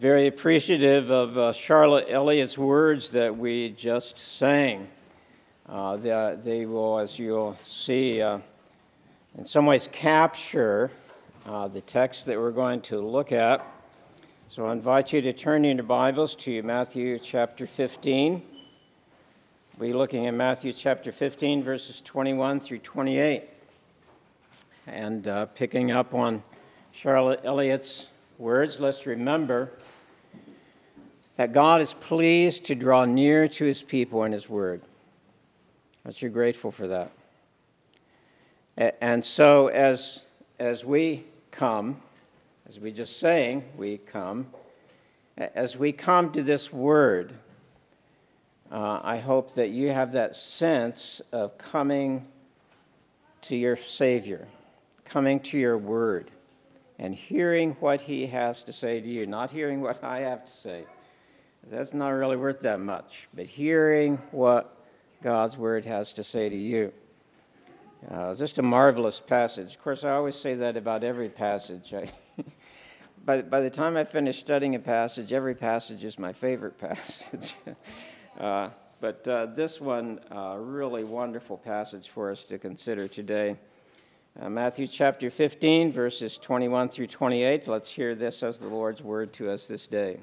very appreciative of uh, Charlotte Elliott's words that we just sang. Uh, they, they, will, as you'll see, uh, in some ways capture uh, the text that we're going to look at. So I invite you to turn in your Bibles to Matthew chapter 15. We'll be looking at Matthew chapter 15, verses 21 through 28, and uh, picking up on Charlotte Elliott's words, let's remember that God is pleased to draw near to his people in his word. Aren't you grateful for that? And so, as, as we come, as we just saying, we come, as we come to this word, uh, I hope that you have that sense of coming to your Savior, coming to your word and hearing what he has to say to you, not hearing what I have to say. That's not really worth that much, but hearing what God's word has to say to you. Uh, just a marvelous passage. Of course, I always say that about every passage. I, by, by the time I finish studying a passage, every passage is my favorite passage. uh, but uh, this one, uh, really wonderful passage for us to consider today. Uh, Matthew chapter 15, verses 21 through 28. Let's hear this as the Lord's word to us this day.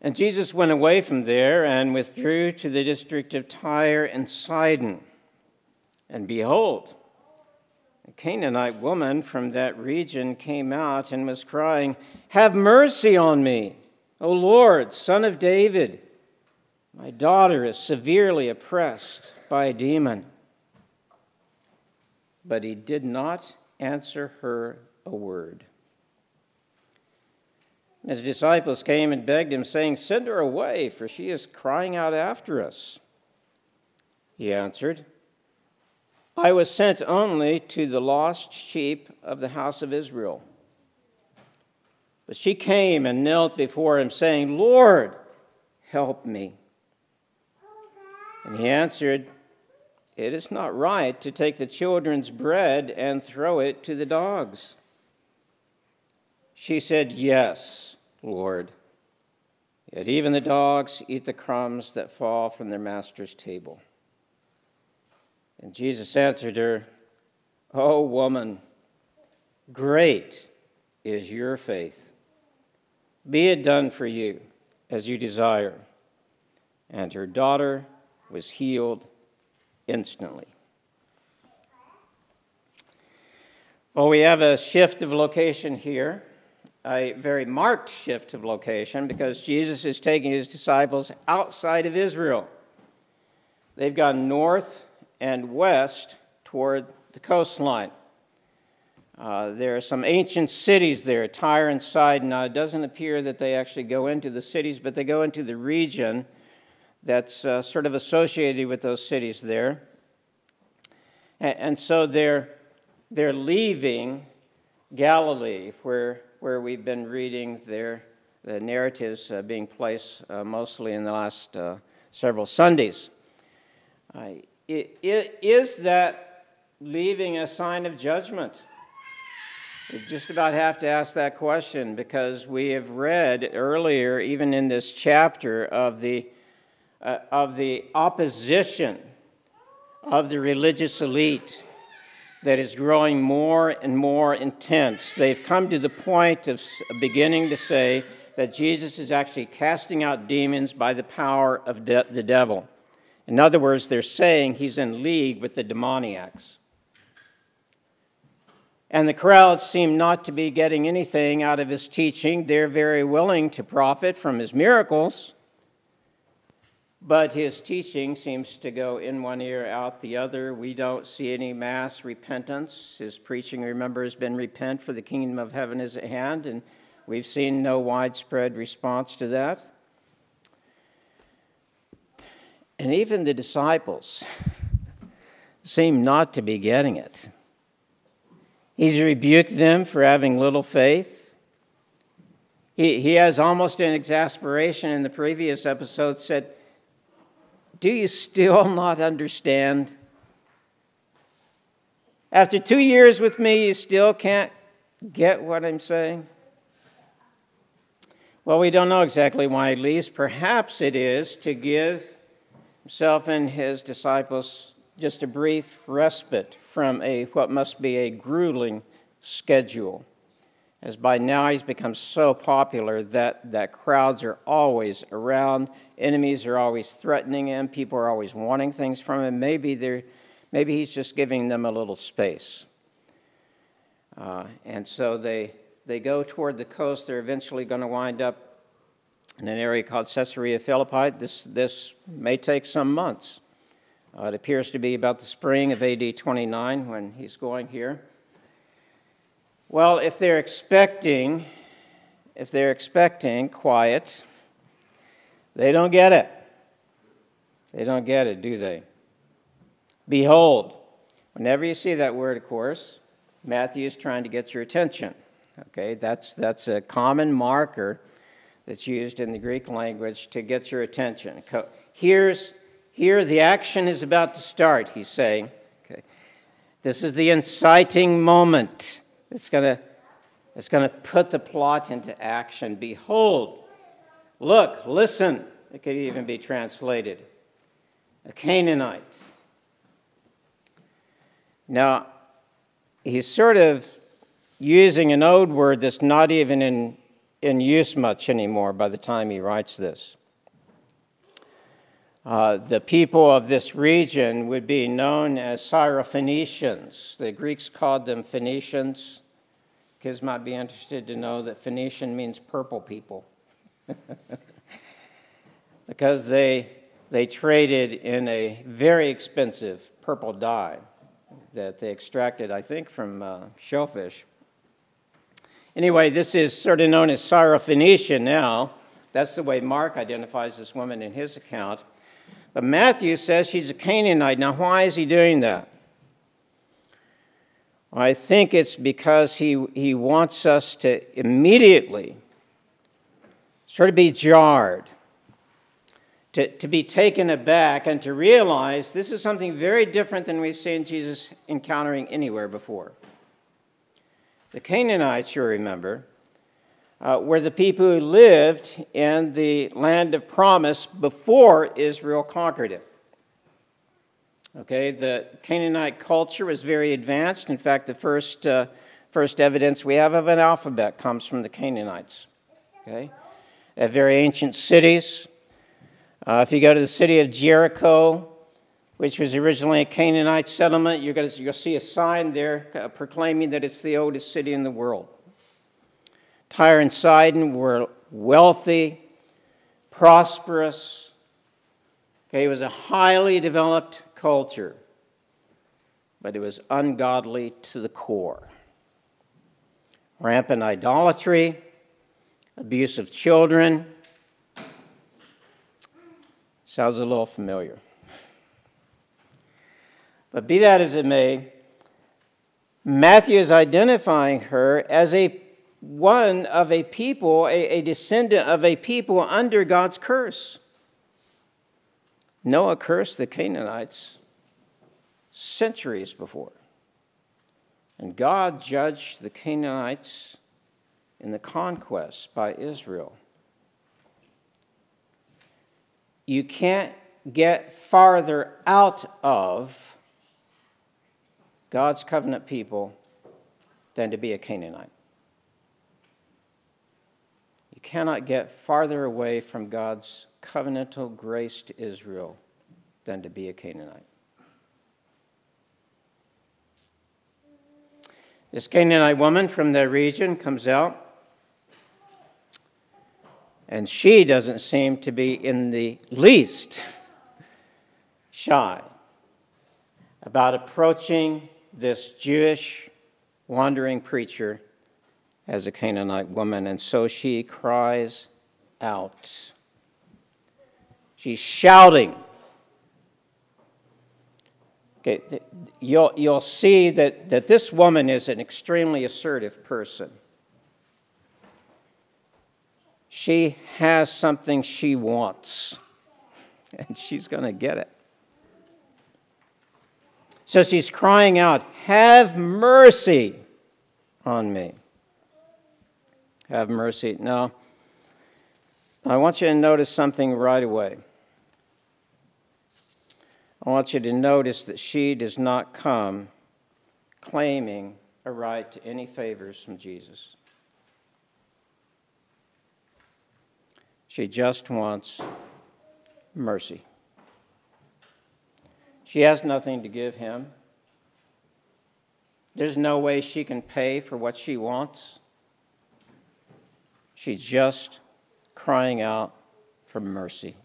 And Jesus went away from there and withdrew to the district of Tyre and Sidon. And behold, a Canaanite woman from that region came out and was crying, Have mercy on me, O Lord, son of David. My daughter is severely oppressed by a demon but he did not answer her a word. His disciples came and begged him, saying, Send her away, for she is crying out after us. He answered, I was sent only to the lost sheep of the house of Israel. But she came and knelt before him, saying, Lord, help me. And he answered, it is not right to take the children's bread and throw it to the dogs. She said, Yes, Lord. Yet even the dogs eat the crumbs that fall from their master's table. And Jesus answered her, O oh, woman, great is your faith. Be it done for you as you desire. And her daughter was healed instantly. Well, we have a shift of location here, a very marked shift of location because Jesus is taking his disciples outside of Israel. They've gone north and west toward the coastline. Uh, there are some ancient cities there, Tyre and Sidon. Now, it doesn't appear that they actually go into the cities, but they go into the region that's uh, sort of associated with those cities there. And, and, so they're, they're leaving Galilee, where, where we've been reading their, the narratives uh, being placed uh, mostly in the last uh, several Sundays. It, it, is that leaving a sign of judgment? We just about have to ask that question because we have read earlier, even in this chapter, of the uh, of the opposition of the religious elite that is growing more and more intense. They've come to the point of beginning to say that Jesus is actually casting out demons by the power of de- the devil. In other words, they're saying he's in league with the demoniacs. And the crowds seem not to be getting anything out of his teaching. They're very willing to profit from his miracles, but his teaching seems to go in one ear, out the other. We don't see any mass repentance. His preaching, remember, has been repent, for the kingdom of heaven is at hand, and we've seen no widespread response to that. And even the disciples seem not to be getting it. He's rebuked them for having little faith. He, he has almost an exasperation in the previous episode said, do you still not understand? After two years with me, you still can't get what I'm saying? Well, we don't know exactly why he leaves. Perhaps it is to give himself and his disciples just a brief respite from a what must be a grueling schedule. As by now he's become so popular that, that crowds are always around, enemies are always threatening him, people are always wanting things from him. Maybe, they're, maybe he's just giving them a little space. Uh, and so they, they go toward the coast. They're eventually going to wind up in an area called Caesarea Philippi. This, this may take some months. Uh, it appears to be about the spring of AD 29 when he's going here. Well, if they're expecting, if they're expecting quiet, they don't get it. They don't get it, do they? Behold, whenever you see that word, of course, Matthew is trying to get your attention. Okay, that's, that's a common marker that's used in the Greek language to get your attention. Here's, here the action is about to start, he's saying. Okay. This is the inciting moment. It's going to it's going to put the plot into action. Behold, look, listen. It could even be translated a Canaanite. Now, he's sort of using an old word that's not even in, in use much anymore by the time he writes this. Uh, the people of this region would be known as Syrophoenicians. The Greeks called them Phoenicians. Kids might be interested to know that Phoenician means purple people. because they, they traded in a very expensive purple dye that they extracted, I think, from uh, shellfish. Anyway, this is sort of known as Syrophoenician now. That's the way Mark identifies this woman in his account. But Matthew says she's a Canaanite. Now, why is he doing that? I think it's because he, he wants us to immediately sort of be jarred, to, to be taken aback, and to realize this is something very different than we've seen Jesus encountering anywhere before. The Canaanites, you remember, uh, were the people who lived in the land of promise before Israel conquered it. Okay, the Canaanite culture was very advanced. In fact, the first, uh, first evidence we have of an alphabet comes from the Canaanites. Okay, have very ancient cities. Uh, if you go to the city of Jericho, which was originally a Canaanite settlement, you're to, you'll see a sign there uh, proclaiming that it's the oldest city in the world. Tyre and Sidon were wealthy, prosperous. Okay, it was a highly developed culture, but it was ungodly to the core. Rampant idolatry, abuse of children. Sounds a little familiar. But be that as it may, Matthew is identifying her as a one of a people, a, a descendant of a people under God's curse. Noah cursed the Canaanites centuries before. And God judged the Canaanites in the conquest by Israel. You can't get farther out of God's covenant people than to be a Canaanite. Cannot get farther away from God's covenantal grace to Israel than to be a Canaanite. This Canaanite woman from the region comes out, and she doesn't seem to be in the least shy about approaching this Jewish wandering preacher as a Canaanite woman, and so she cries out. She's shouting. Okay, you'll, you'll see that, that this woman is an extremely assertive person. She has something she wants, and she's going to get it. So she's crying out, Have mercy on me. Have mercy. Now, I want you to notice something right away. I want you to notice that she does not come claiming a right to any favors from Jesus. She just wants mercy. She has nothing to give him. There's no way she can pay for what she wants. She's just crying out for mercy.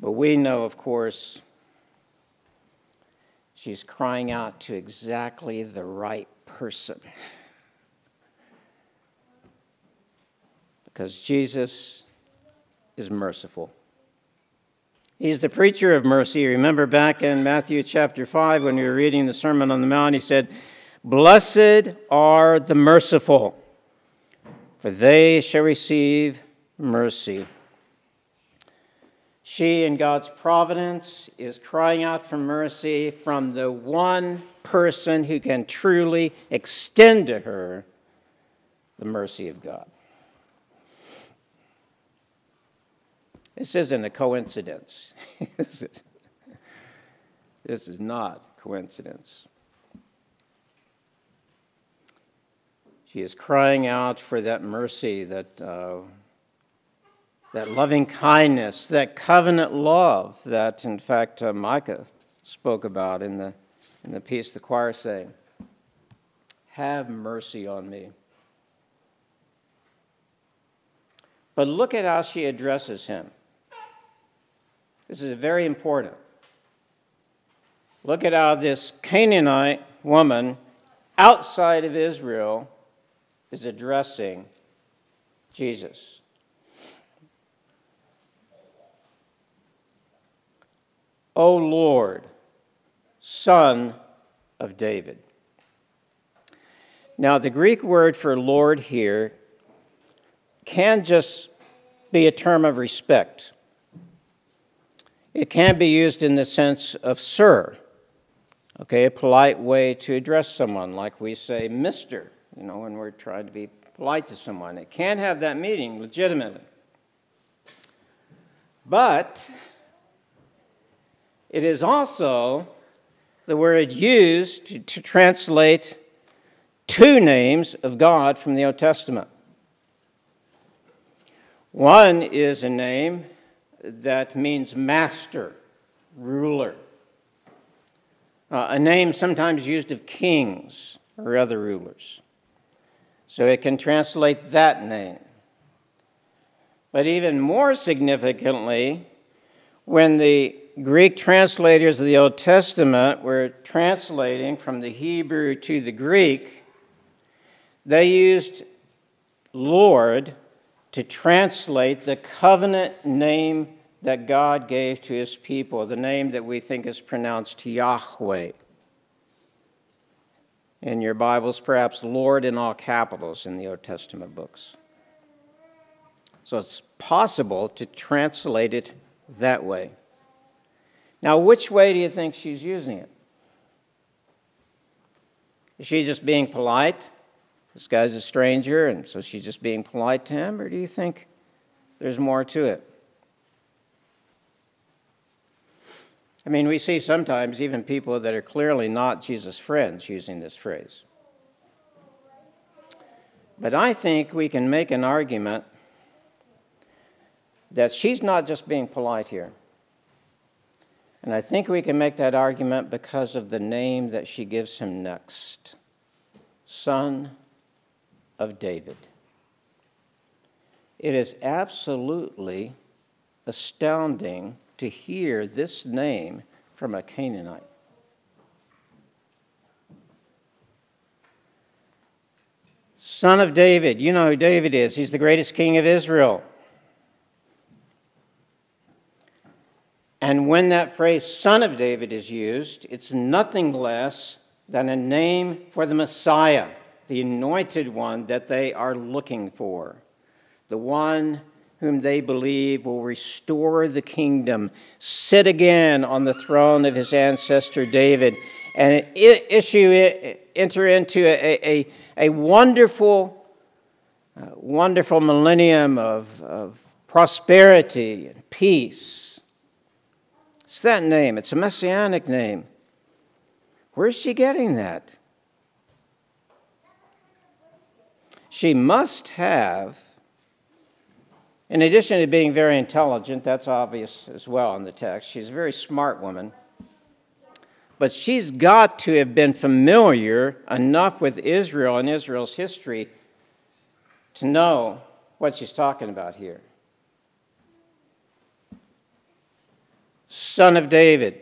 But we know, of course, she's crying out to exactly the right person. because Jesus is merciful. He's the preacher of mercy. Remember back in Matthew chapter 5 when we were reading the Sermon on the Mount, he said, Blessed are the merciful, for they shall receive mercy. She, in God's providence, is crying out for mercy from the one person who can truly extend to her the mercy of God. This isn't a coincidence. this is not coincidence. She is crying out for that mercy, that, uh, that loving kindness, that covenant love that, in fact, uh, Micah spoke about in the, in the piece the choir sang. Have mercy on me. But look at how she addresses him. This is very important. Look at how this Canaanite woman outside of Israel is addressing Jesus. O Lord, Son of David. Now, the Greek word for Lord here can just be a term of respect. It can be used in the sense of sir, okay, a polite way to address someone, like we say Mr you know, when we're trying to be polite to someone. It can have that meaning legitimately. But it is also the word used to, to translate two names of God from the Old Testament. One is a name that means master, ruler, uh, a name sometimes used of kings or other rulers. So it can translate that name. But even more significantly, when the Greek translators of the Old Testament were translating from the Hebrew to the Greek, they used Lord to translate the covenant name that God gave to his people, the name that we think is pronounced Yahweh in your Bibles, perhaps Lord in all capitals in the Old Testament books. So it's possible to translate it that way. Now, which way do you think she's using it? Is she just being polite? This guy's a stranger, and so she's just being polite to him? Or do you think there's more to it? I mean, we see sometimes even people that are clearly not Jesus' friends using this phrase. But I think we can make an argument that she's not just being polite here. And I think we can make that argument because of the name that she gives him next Son of David. It is absolutely astounding to hear this name from a Canaanite. Son of David. You know who David is. He's the greatest king of Israel. And when that phrase, son of David, is used, it's nothing less than a name for the Messiah, the anointed one that they are looking for, the one whom they believe will restore the kingdom, sit again on the throne of his ancestor David, and issue enter into a, a, a wonderful uh, wonderful millennium of, of prosperity and peace. It's that name, it's a messianic name. Where's she getting that? She must have, in addition to being very intelligent, that's obvious as well in the text, she's a very smart woman. But she's got to have been familiar enough with Israel and Israel's history to know what she's talking about here. Son of David.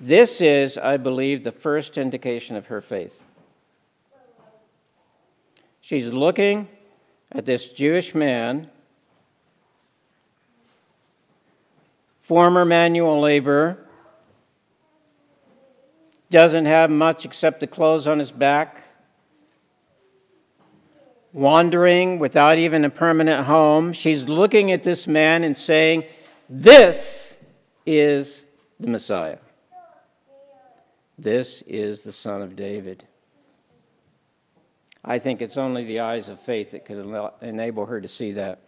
This is, I believe, the first indication of her faith. She's looking at this Jewish man, former manual laborer, doesn't have much except the clothes on his back, wandering without even a permanent home. She's looking at this man and saying, This is the Messiah. This is the Son of David. I think it's only the eyes of faith that could enable her to see that.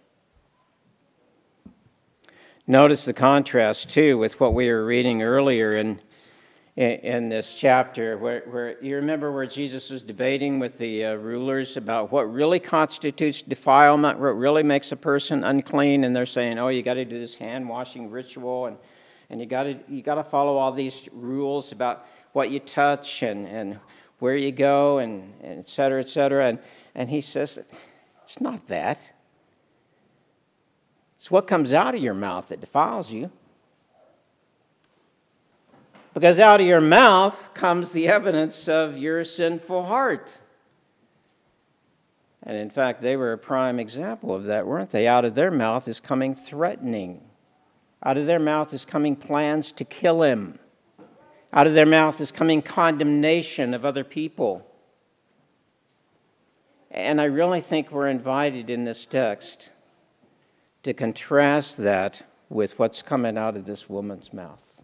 Notice the contrast, too, with what we were reading earlier in in, this chapter, where, where, you remember where Jesus was debating with the uh, rulers about what really constitutes defilement, what really makes a person unclean, and they're saying, "Oh, you got to do this hand washing ritual, and and you got to you to follow all these rules about what you touch and and where you go, and, and et cetera, et cetera." And and he says, "It's not that." It's what comes out of your mouth that defiles you. Because out of your mouth comes the evidence of your sinful heart. And in fact, they were a prime example of that, weren't they? Out of their mouth is coming threatening. Out of their mouth is coming plans to kill him. Out of their mouth is coming condemnation of other people. And I really think we're invited in this text to contrast that with what's coming out of this woman's mouth.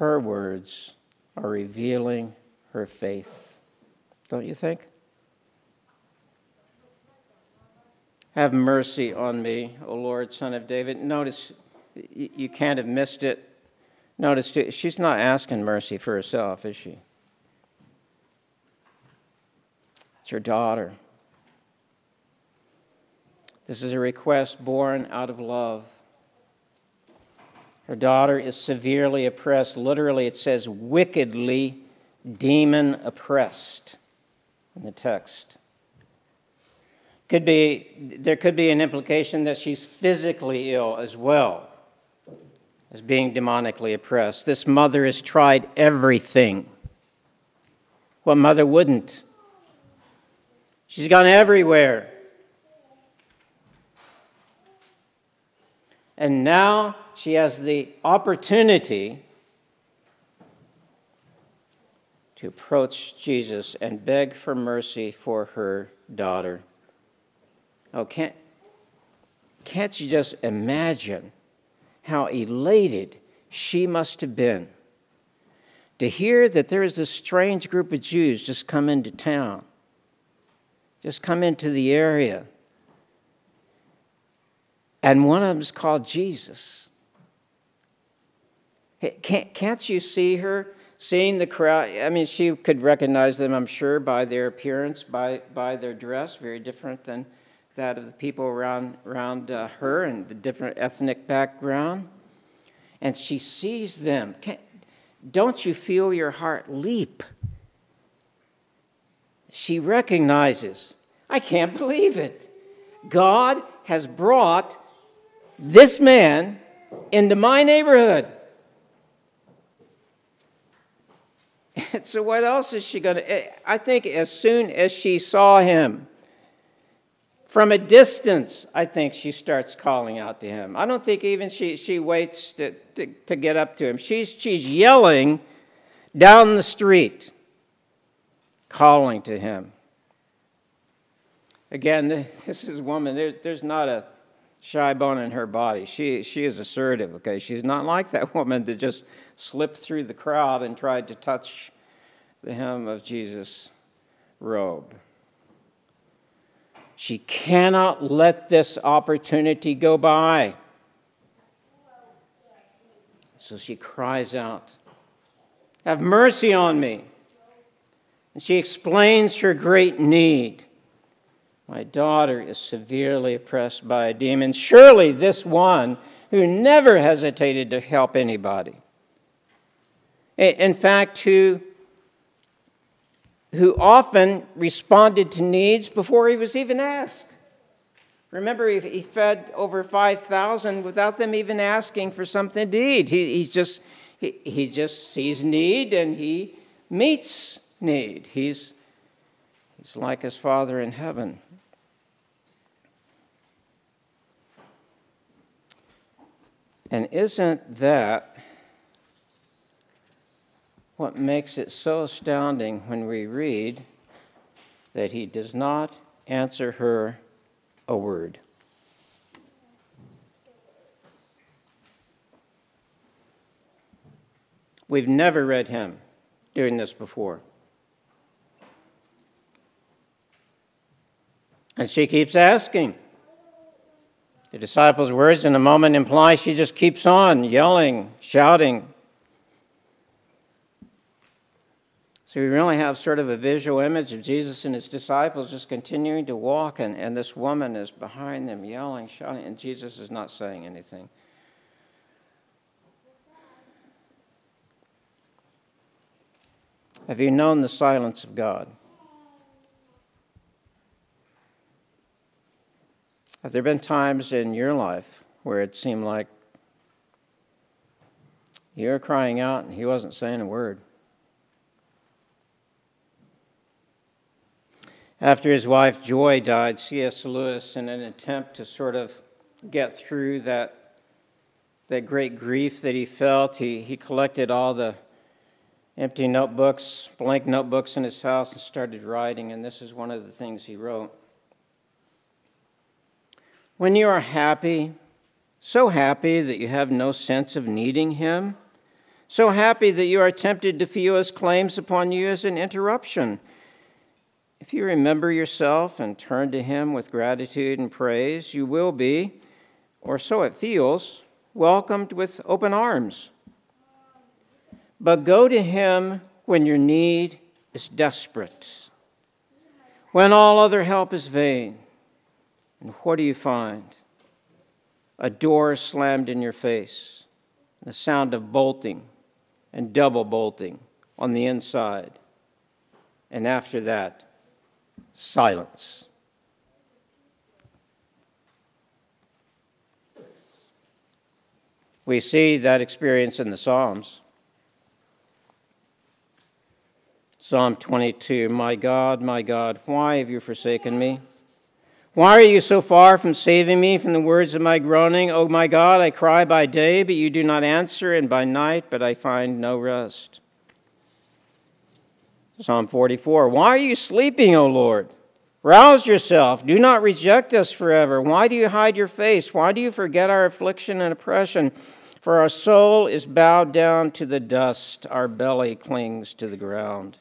her words are revealing her faith. Don't you think? Have mercy on me, O Lord, Son of David. Notice, you can't have missed it. Notice, she's not asking mercy for herself, is she? It's her daughter. This is a request born out of love. Her daughter is severely oppressed. Literally, it says wickedly demon oppressed in the text. Could be, there could be an implication that she's physically ill as well as being demonically oppressed. This mother has tried everything. What mother wouldn't? She's gone everywhere. And now she has the opportunity to approach Jesus and beg for mercy for her daughter. Oh, can't, can't you just imagine how elated she must have been to hear that there is this strange group of Jews just come into town, just come into the area, and one of them is called Jesus. Can't, can't you see her seeing the crowd? I mean, she could recognize them, I'm sure, by their appearance, by, by their dress, very different than that of the people around, around uh, her and the different ethnic background. And she sees them. Can't, don't you feel your heart leap? She recognizes, I can't believe it. God has brought this man into my neighborhood. so what else is she going to? Eh, I think as soon as she saw him, from a distance, I think she starts calling out to him. I don't think even she, she waits to, to, to get up to him. She's, she's yelling down the street, calling to him. Again, this is a woman, there, there's not a, shy bone in her body. She, she is assertive, okay? She's not like that woman that just slipped through the crowd and tried to touch the hem of Jesus' robe. She cannot let this opportunity go by. So she cries out, Have mercy on me. And she explains her great need. My daughter is severely oppressed by a demon. Surely this one who never hesitated to help anybody. In fact, who, who often responded to needs before he was even asked. Remember, he fed over 5,000 without them even asking for something to eat. He, he, just, he, he just sees need and he meets need. He's, he's like his Father in heaven. And isn't that what makes it so astounding when we read that he does not answer her a word? We've never read him doing this before. And she keeps asking. The disciples' words in a moment imply she just keeps on yelling, shouting. So we really have sort of a visual image of Jesus and his disciples just continuing to walk, and, and this woman is behind them yelling, shouting, and Jesus is not saying anything. Have you known the silence of God? Have there been times in your life where it seemed like you were crying out and he wasn't saying a word? After his wife Joy died, C.S. Lewis, in an attempt to sort of get through that, that great grief that he felt, he, he collected all the empty notebooks, blank notebooks in his house, and started writing. And this is one of the things he wrote. When you are happy, so happy that you have no sense of needing Him, so happy that you are tempted to feel His claims upon you as an interruption. If you remember yourself and turn to Him with gratitude and praise, you will be, or so it feels, welcomed with open arms. But go to Him when your need is desperate, when all other help is vain and what do you find? A door slammed in your face, the sound of bolting and double bolting on the inside. And after that, silence. We see that experience in the Psalms. Psalm 22 My God, my God, why have you forsaken me? Why are you so far from saving me from the words of my groaning? O oh my God, I cry by day, but you do not answer, and by night, but I find no rest. Psalm 44 Why are you sleeping, O Lord? Rouse yourself. Do not reject us forever. Why do you hide your face? Why do you forget our affliction and oppression? For our soul is bowed down to the dust, our belly clings to the ground.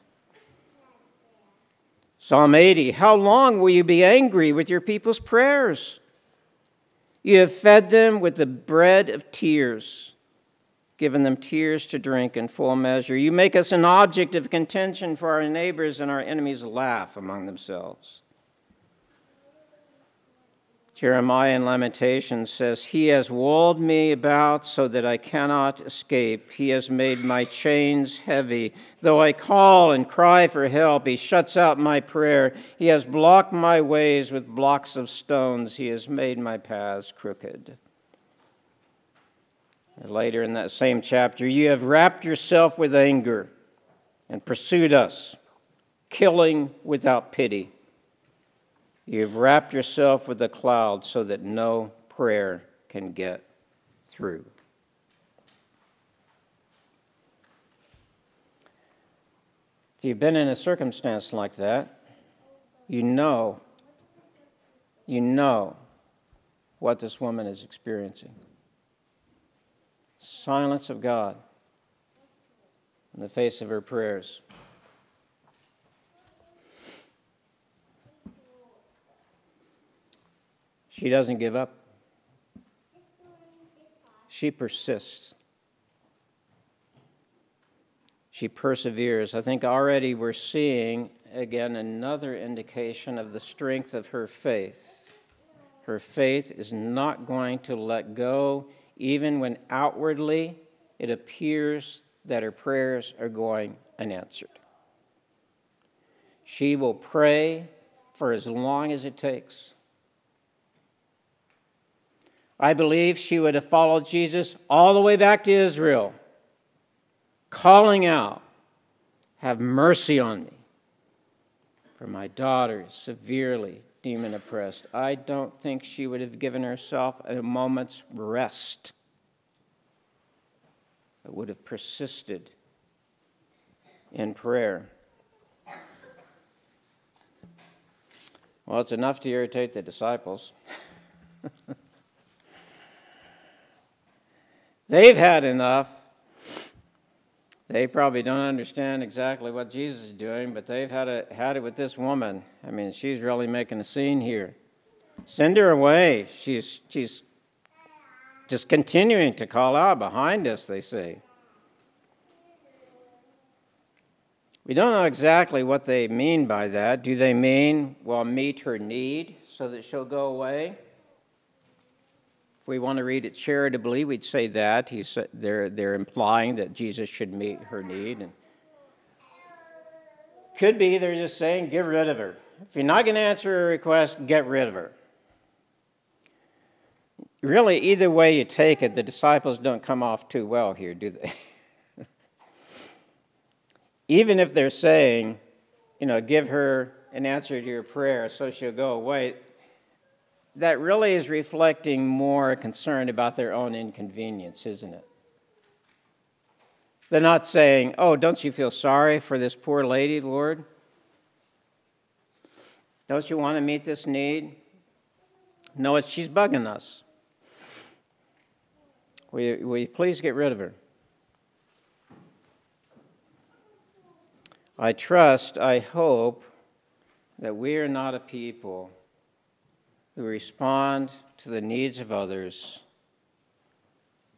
Psalm 80 How long will you be angry with your people's prayers? You have fed them with the bread of tears, given them tears to drink in full measure. You make us an object of contention for our neighbors, and our enemies laugh among themselves. Jeremiah in Lamentations says, He has walled me about so that I cannot escape. He has made my chains heavy. Though I call and cry for help, He shuts out my prayer. He has blocked my ways with blocks of stones. He has made my paths crooked. Later in that same chapter, you have wrapped yourself with anger and pursued us, killing without pity. You've wrapped yourself with a cloud so that no prayer can get through. If you've been in a circumstance like that, you know, you know what this woman is experiencing. Silence of God in the face of her prayers. She doesn't give up. She persists. She perseveres. I think already we're seeing again another indication of the strength of her faith. Her faith is not going to let go, even when outwardly it appears that her prayers are going unanswered. She will pray for as long as it takes. I believe she would have followed Jesus all the way back to Israel, calling out, Have mercy on me, for my daughter is severely demon oppressed. I don't think she would have given herself a moment's rest, but would have persisted in prayer. Well, it's enough to irritate the disciples. They've had enough. They probably don't understand exactly what Jesus is doing, but they've had it, had it with this woman. I mean, she's really making a scene here. Send her away. She's, she's just continuing to call out behind us, they say. We don't know exactly what they mean by that. Do they mean, well, meet her need so that she'll go away? We want to read it charitably, we'd say that. He's, they're, they're implying that Jesus should meet her need. And could be they're just saying, get rid of her. If you're not going to answer her request, get rid of her. Really, either way you take it, the disciples don't come off too well here, do they? Even if they're saying, you know, give her an answer to your prayer so she'll go away, that really is reflecting more concern about their own inconvenience, isn't it? They're not saying, Oh, don't you feel sorry for this poor lady, Lord? Don't you want to meet this need? No, it's she's bugging us. Will you, will you please get rid of her? I trust, I hope that we are not a people who respond to the needs of others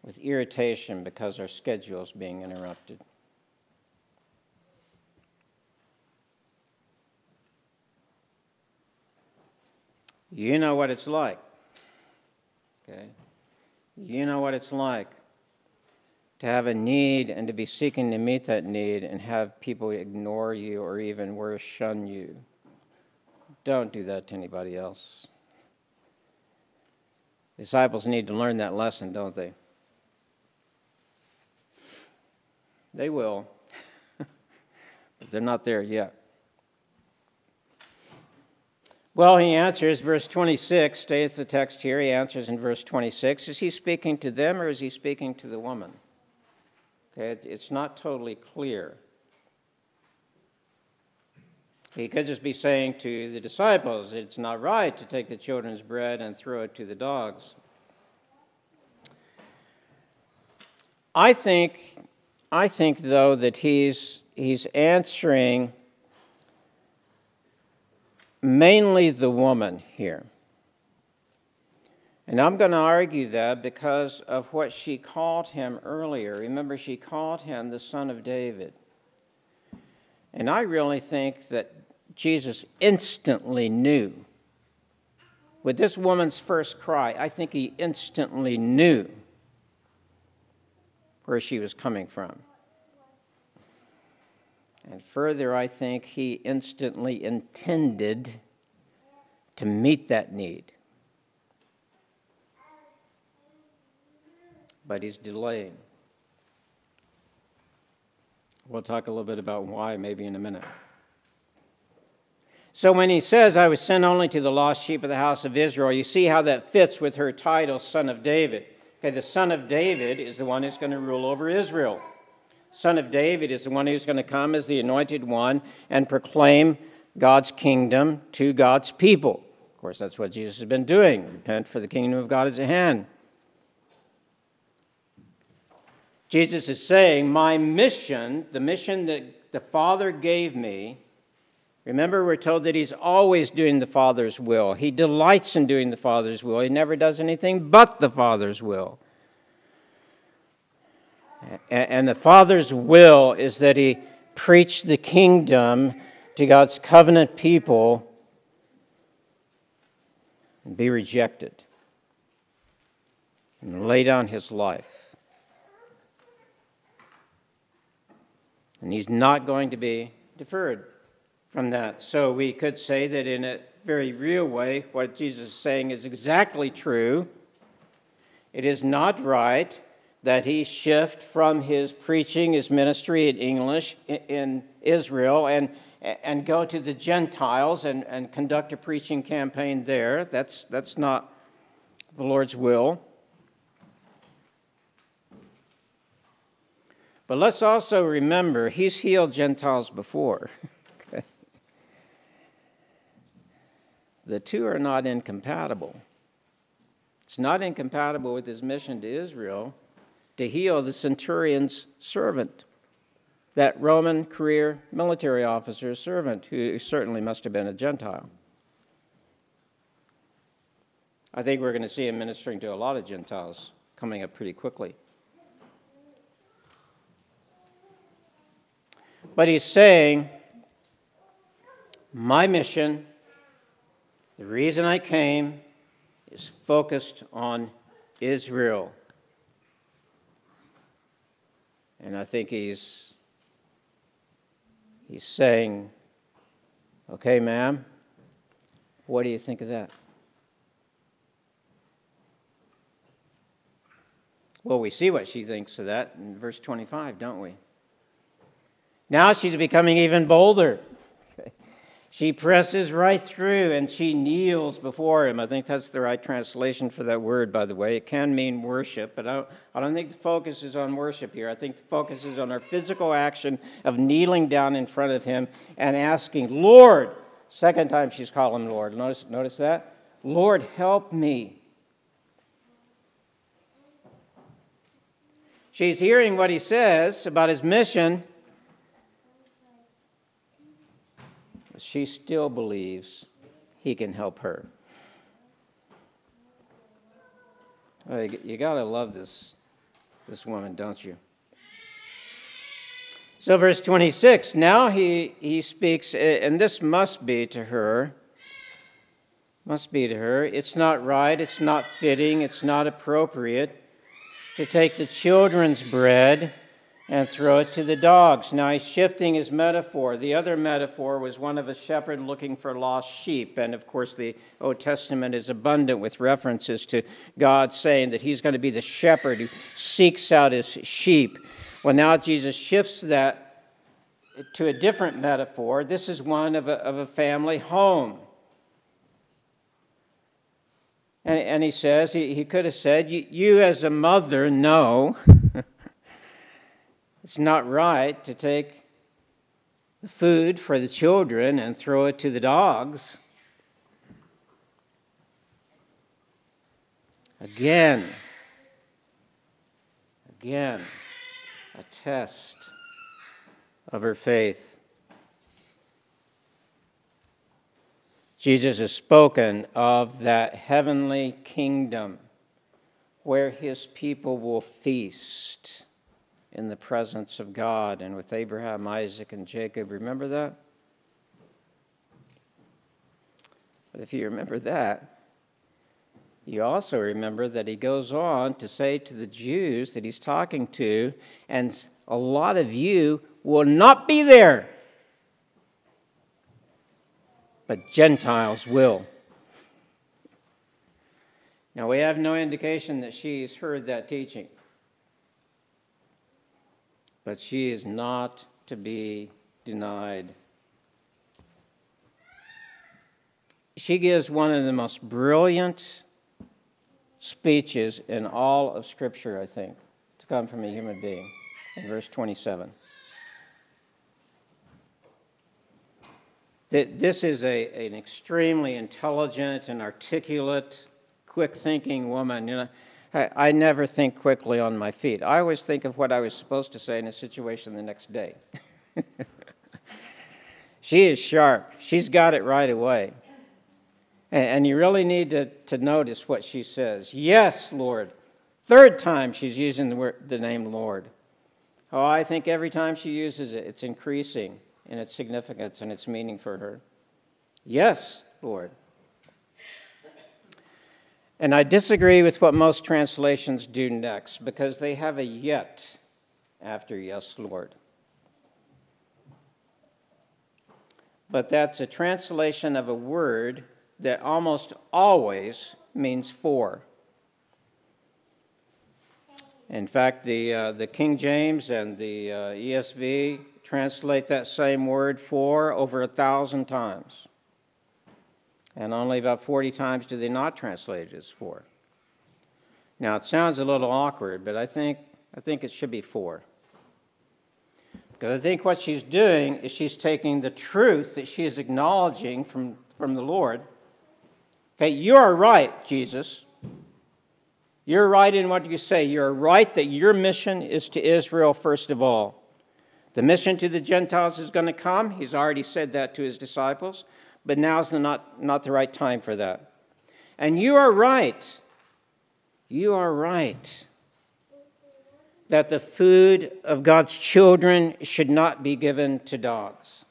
with irritation because our schedule is being interrupted. You know what it's like. Okay? You know what it's like to have a need and to be seeking to meet that need and have people ignore you or even worse, shun you. Don't do that to anybody else. Disciples need to learn that lesson, don't they? They will, but they're not there yet. Well, he answers, verse 26, stay at the text here. He answers in verse 26. Is he speaking to them or is he speaking to the woman? Okay, it's not totally clear. He could just be saying to the disciples, it's not right to take the children's bread and throw it to the dogs. I think, I think though, that he's, he's answering mainly the woman here. And I'm going to argue that because of what she called him earlier. Remember, she called him the son of David. And I really think that Jesus instantly knew. With this woman's first cry, I think he instantly knew where she was coming from. And further, I think he instantly intended to meet that need. But he's delaying. We'll talk a little bit about why maybe in a minute. So when he says, I was sent only to the lost sheep of the house of Israel, you see how that fits with her title, Son of David. Okay, the Son of David is the one who's going to rule over Israel. Son of David is the one who's going to come as the anointed one and proclaim God's kingdom to God's people. Of course, that's what Jesus has been doing. Repent, for the kingdom of God is at hand. Jesus is saying, My mission, the mission that the Father gave me, remember, we're told that He's always doing the Father's will. He delights in doing the Father's will. He never does anything but the Father's will. And the Father's will is that He preach the kingdom to God's covenant people and be rejected and lay down his life. And he's not going to be deferred from that. So we could say that in a very real way, what Jesus is saying is exactly true. It is not right that he shift from his preaching, his ministry in English in Israel, and and go to the Gentiles and, and conduct a preaching campaign there. That's, that's not the Lord's will. But let's also remember, he's healed Gentiles before. The two are not incompatible. It's not incompatible with his mission to Israel to heal the centurion's servant that Roman career military officer's servant, who certainly must have been a Gentile. I think we're going to see him ministering to a lot of Gentiles coming up pretty quickly. But he's saying, My mission, the reason I came, is focused on Israel. And I think he's He's saying, Okay, ma'am, what do you think of that? Well, we see what she thinks of that in verse 25, don't we? Now she's becoming even bolder. She presses right through and she kneels before him. I think that's the right translation for that word, by the way. It can mean worship, but I don't, I don't think the focus is on worship here. I think the focus is on our physical action of kneeling down in front of him and asking, Lord, second time she's calling him Lord. Notice, notice that? Lord, help me. She's hearing what he says about his mission she still believes he can help her. Well, you, you got to love this, this woman, don't you? So, verse 26 now he, he speaks, and this must be to her, must be to her. It's not right, it's not fitting, it's not appropriate to take the children's bread and throw it to the dogs. Now he's shifting his metaphor. The other metaphor was one of a shepherd looking for lost sheep. And of course, the Old Testament is abundant with references to God saying that he's going to be the shepherd who seeks out his sheep. Well, now Jesus shifts that to a different metaphor. This is one of a, of a family home. And, and he says, he, he could have said, you, you as a mother know It's not right to take the food for the children and throw it to the dogs. Again, again, a test of her faith. Jesus has spoken of that heavenly kingdom where his people will feast in the presence of God and with Abraham, Isaac, and Jacob. Remember that? But if you remember that, you also remember that he goes on to say to the Jews that he's talking to, and a lot of you will not be there, but Gentiles will. Now, we have no indication that she's heard that teaching but she is not to be denied. She gives one of the most brilliant speeches in all of Scripture, I think, to come from a human being, in verse 27. that this is a, an extremely intelligent and articulate, quick thinking woman. You know, I, never think quickly on my feet. I always think of what I was supposed to say in a situation the next day. she is sharp, she's got it right away. And, and you really need to, to notice what she says. Yes, Lord. Third time she's using the, word, the name Lord. Oh, I think every time she uses it, it's increasing in its significance and its meaning for her. Yes, Lord. And I disagree with what most translations do next because they have a yet after yes, Lord. But that's a translation of a word that almost always means for. In fact, the, uh, the King James and the uh, ESV translate that same word for over a thousand times. And only about 40 times do they not translate it as for. Now, it sounds a little awkward, but I think, I think it should be for. Because I think what she's doing is she's taking the truth that she is acknowledging from, from the Lord. Okay, you are right, Jesus. You're right in what you say. You're right that your mission is to Israel first of all. The mission to the Gentiles is going to come. He's already said that to his disciples, but now's not, not the right time for that. And you are right. You are right that the food of God's children should not be given to dogs.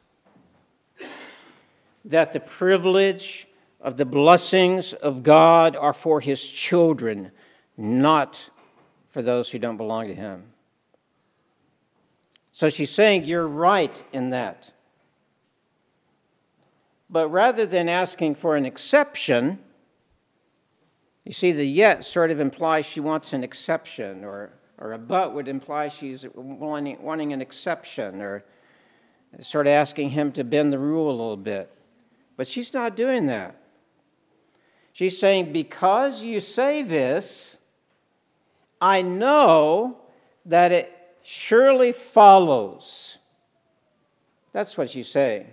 That the privilege of the blessings of God are for his children, not for those who don't belong to him. So she's saying, You're right in that. But rather than asking for an exception, you see, the yet sort of implies she wants an exception, or, or a but would imply she's wanting, wanting an exception, or sort of asking him to bend the rule a little bit. But she's not doing that. She's saying, Because you say this, I know that it surely follows. That's what she's saying.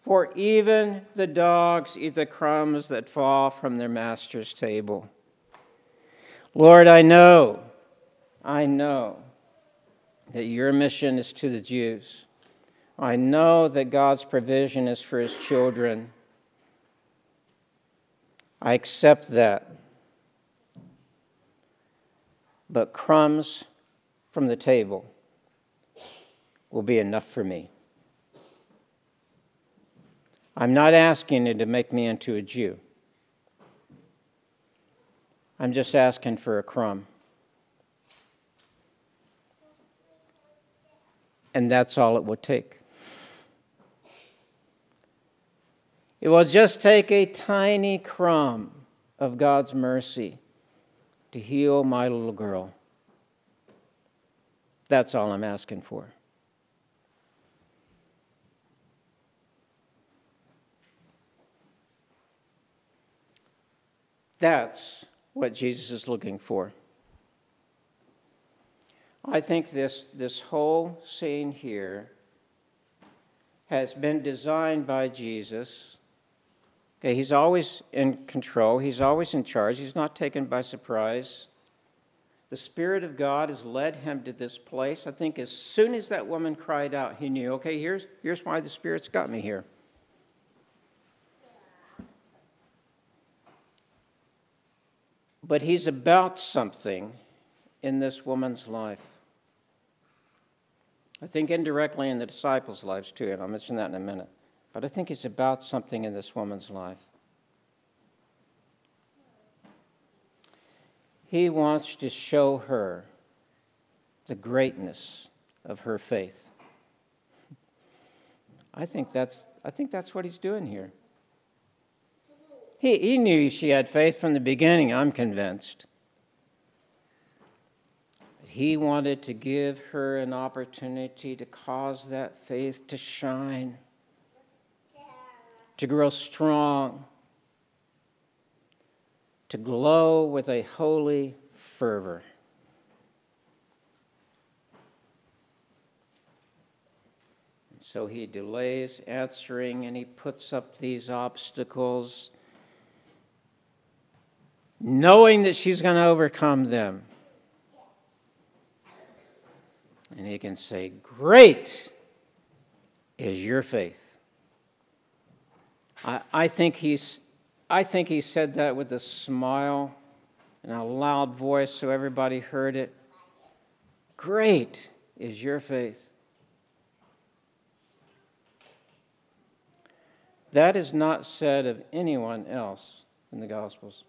For even the dogs eat the crumbs that fall from their master's table. Lord, I know, I know that your mission is to the Jews. I know that God's provision is for his children. I accept that. But crumbs from the table will be enough for me. I'm not asking you to make me into a Jew. I'm just asking for a crumb. And that's all it would take. It will just take a tiny crumb of God's mercy to heal my little girl. That's all I'm asking for. That's what Jesus is looking for. I think this, this whole scene here has been designed by Jesus Okay, he's always in control, he's always in charge, he's not taken by surprise. The Spirit of God has led him to this place. I think as soon as that woman cried out, he knew, okay, here's, here's why the Spirit's got me here. But he's about something in this woman's life. I think indirectly in the disciples' lives too, and I'll mention that in a minute. But I think it's about something in this woman's life. He wants to show her the greatness of her faith. I think that's, I think that's what he's doing here. He, he knew she had faith from the beginning, I'm convinced. But He wanted to give her an opportunity to cause that faith to shine to grow strong, to glow with a holy fervor. And so he delays answering and he puts up these obstacles, knowing that she's going to overcome them. And he can say, Great is your faith. I, I, think he's, I think he said that with a smile and a loud voice so everybody heard it. Great is your faith. That is not said of anyone else in the Gospels.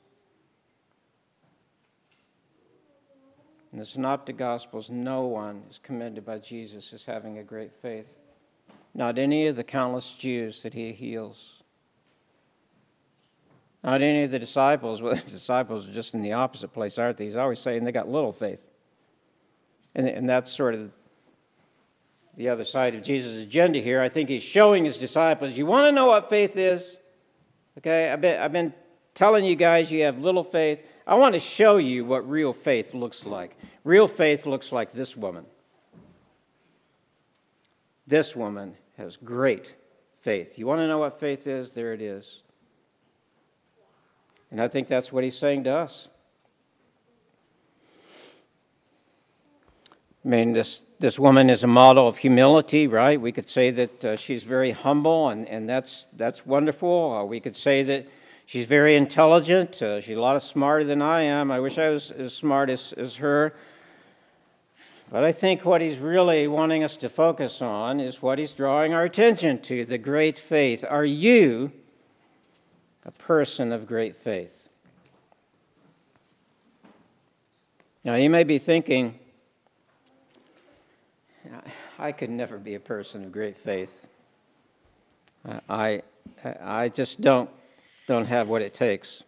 In the Synoptic Gospels, no one is commended by Jesus as having a great faith. Not any of the countless Jews that he heals. Not any of the disciples. Well, the disciples are just in the opposite place, aren't they? He's always saying they got little faith. And, and that's sort of the other side of Jesus' agenda here. I think he's showing his disciples, you want to know what faith is? Okay, I've been, I've been telling you guys you have little faith. I want to show you what real faith looks like. Real faith looks like this woman. This woman has great faith. You want to know what faith is? There it is. And I think that's what he's saying to us. I mean, this, this woman is a model of humility, right? We could say that uh, she's very humble, and, and that's, that's wonderful. We could say that she's very intelligent. Uh, she's a lot smarter than I am. I wish I was as smart as, as her. But I think what he's really wanting us to focus on is what he's drawing our attention to the great faith. Are you a person of great faith? Now, you may be thinking, I could never be a person of great faith. I, I just don't, don't have what it takes.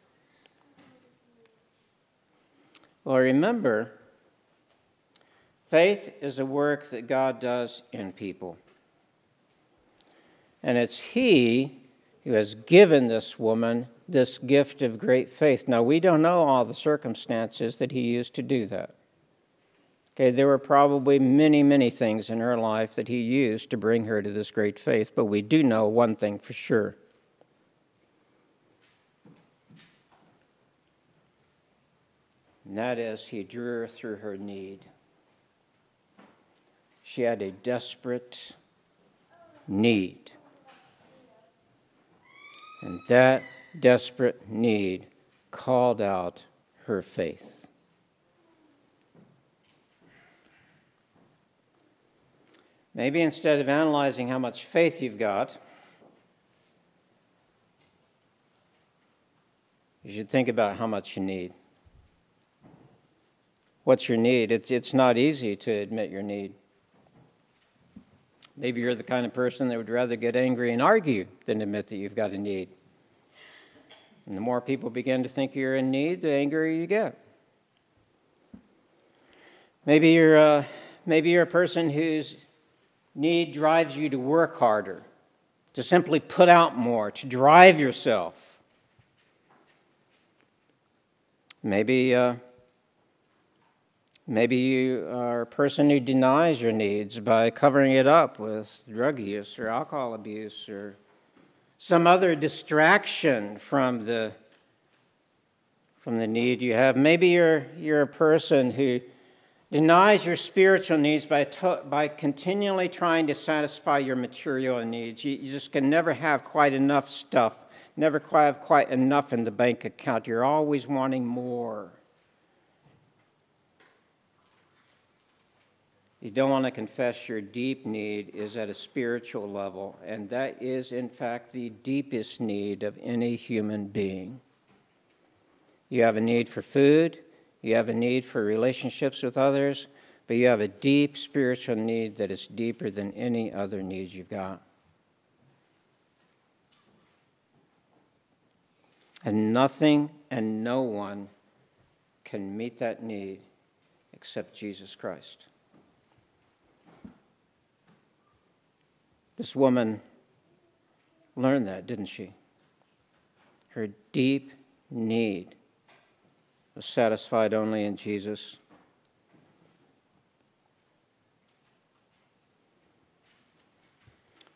Well, remember, faith is a work that God does in people. And it's He who has given this woman this gift of great faith. Now, we don't know all the circumstances that He used to do that. Okay, there were probably many, many things in her life that he used to bring her to this great faith, but we do know one thing for sure. That is, he drew her through her need. She had a desperate need. And that desperate need called out her faith. Maybe instead of analyzing how much faith you've got, you should think about how much you need. What's your need? It's, it's not easy to admit your need. Maybe you're the kind of person that would rather get angry and argue than admit that you've got a need. And the more people begin to think you're in need, the angrier you get. Maybe you're, uh, maybe you're a person whose Need drives you to work harder, to simply put out more, to drive yourself. Maybe, uh, maybe you are a person who denies your needs by covering it up with drug use or alcohol abuse or some other distraction from the, from the need you have. Maybe you're, you're a person who denies your spiritual needs by, by continually trying to satisfy your material needs. You, you just can never have quite enough stuff, never quite have quite enough in the bank account. You're always wanting more. You don't want to confess your deep need is at a spiritual level, and that is, in fact, the deepest need of any human being. You have a need for food, you have a need for relationships with others, but you have a deep spiritual need that is deeper than any other needs you've got. And nothing and no one can meet that need except Jesus Christ. This woman learned that, didn't she? Her deep need was satisfied only in Jesus.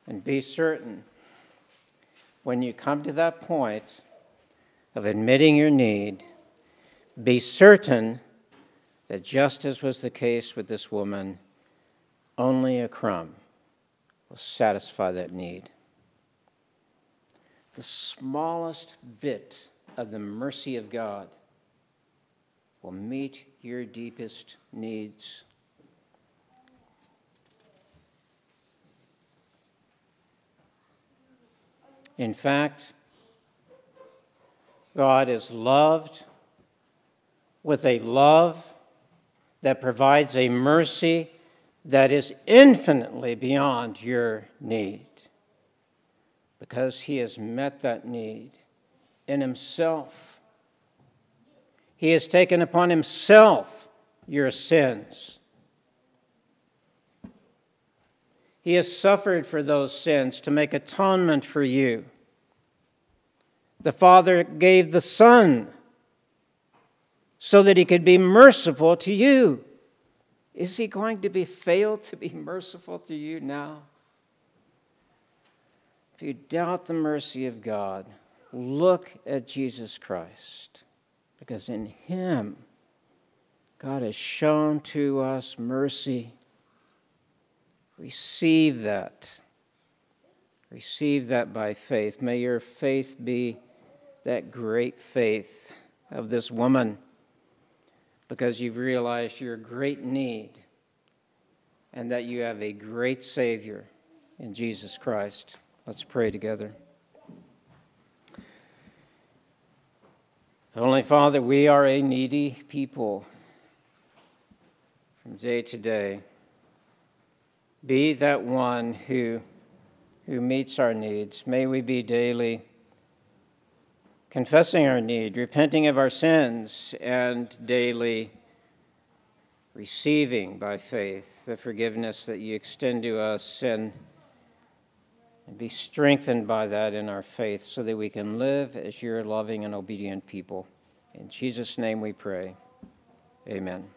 And be certain when you come to that point of admitting your need, be certain that just as was the case with this woman, only a crumb will satisfy that need. The smallest bit of the mercy of God will meet your deepest needs. In fact, God is loved with a love that provides a mercy that is infinitely beyond your need because He has met that need in Himself. He has taken upon Himself your sins. He has suffered for those sins to make atonement for you. The Father gave the Son so that He could be merciful to you. Is He going to be failed to be merciful to you now? If you doubt the mercy of God, look at Jesus Christ, because in Him, God has shown to us mercy. Receive that. Receive that by faith. May your faith be that great faith of this woman because you've realized your great need and that you have a great Savior in Jesus Christ. Let's pray together. Holy Father, we are a needy people from day to day. Be that one who, who meets our needs. May we be daily confessing our need, repenting of our sins, and daily receiving by faith the forgiveness that you extend to us and, and be strengthened by that in our faith so that we can live as your loving and obedient people. In Jesus' name we pray. Amen.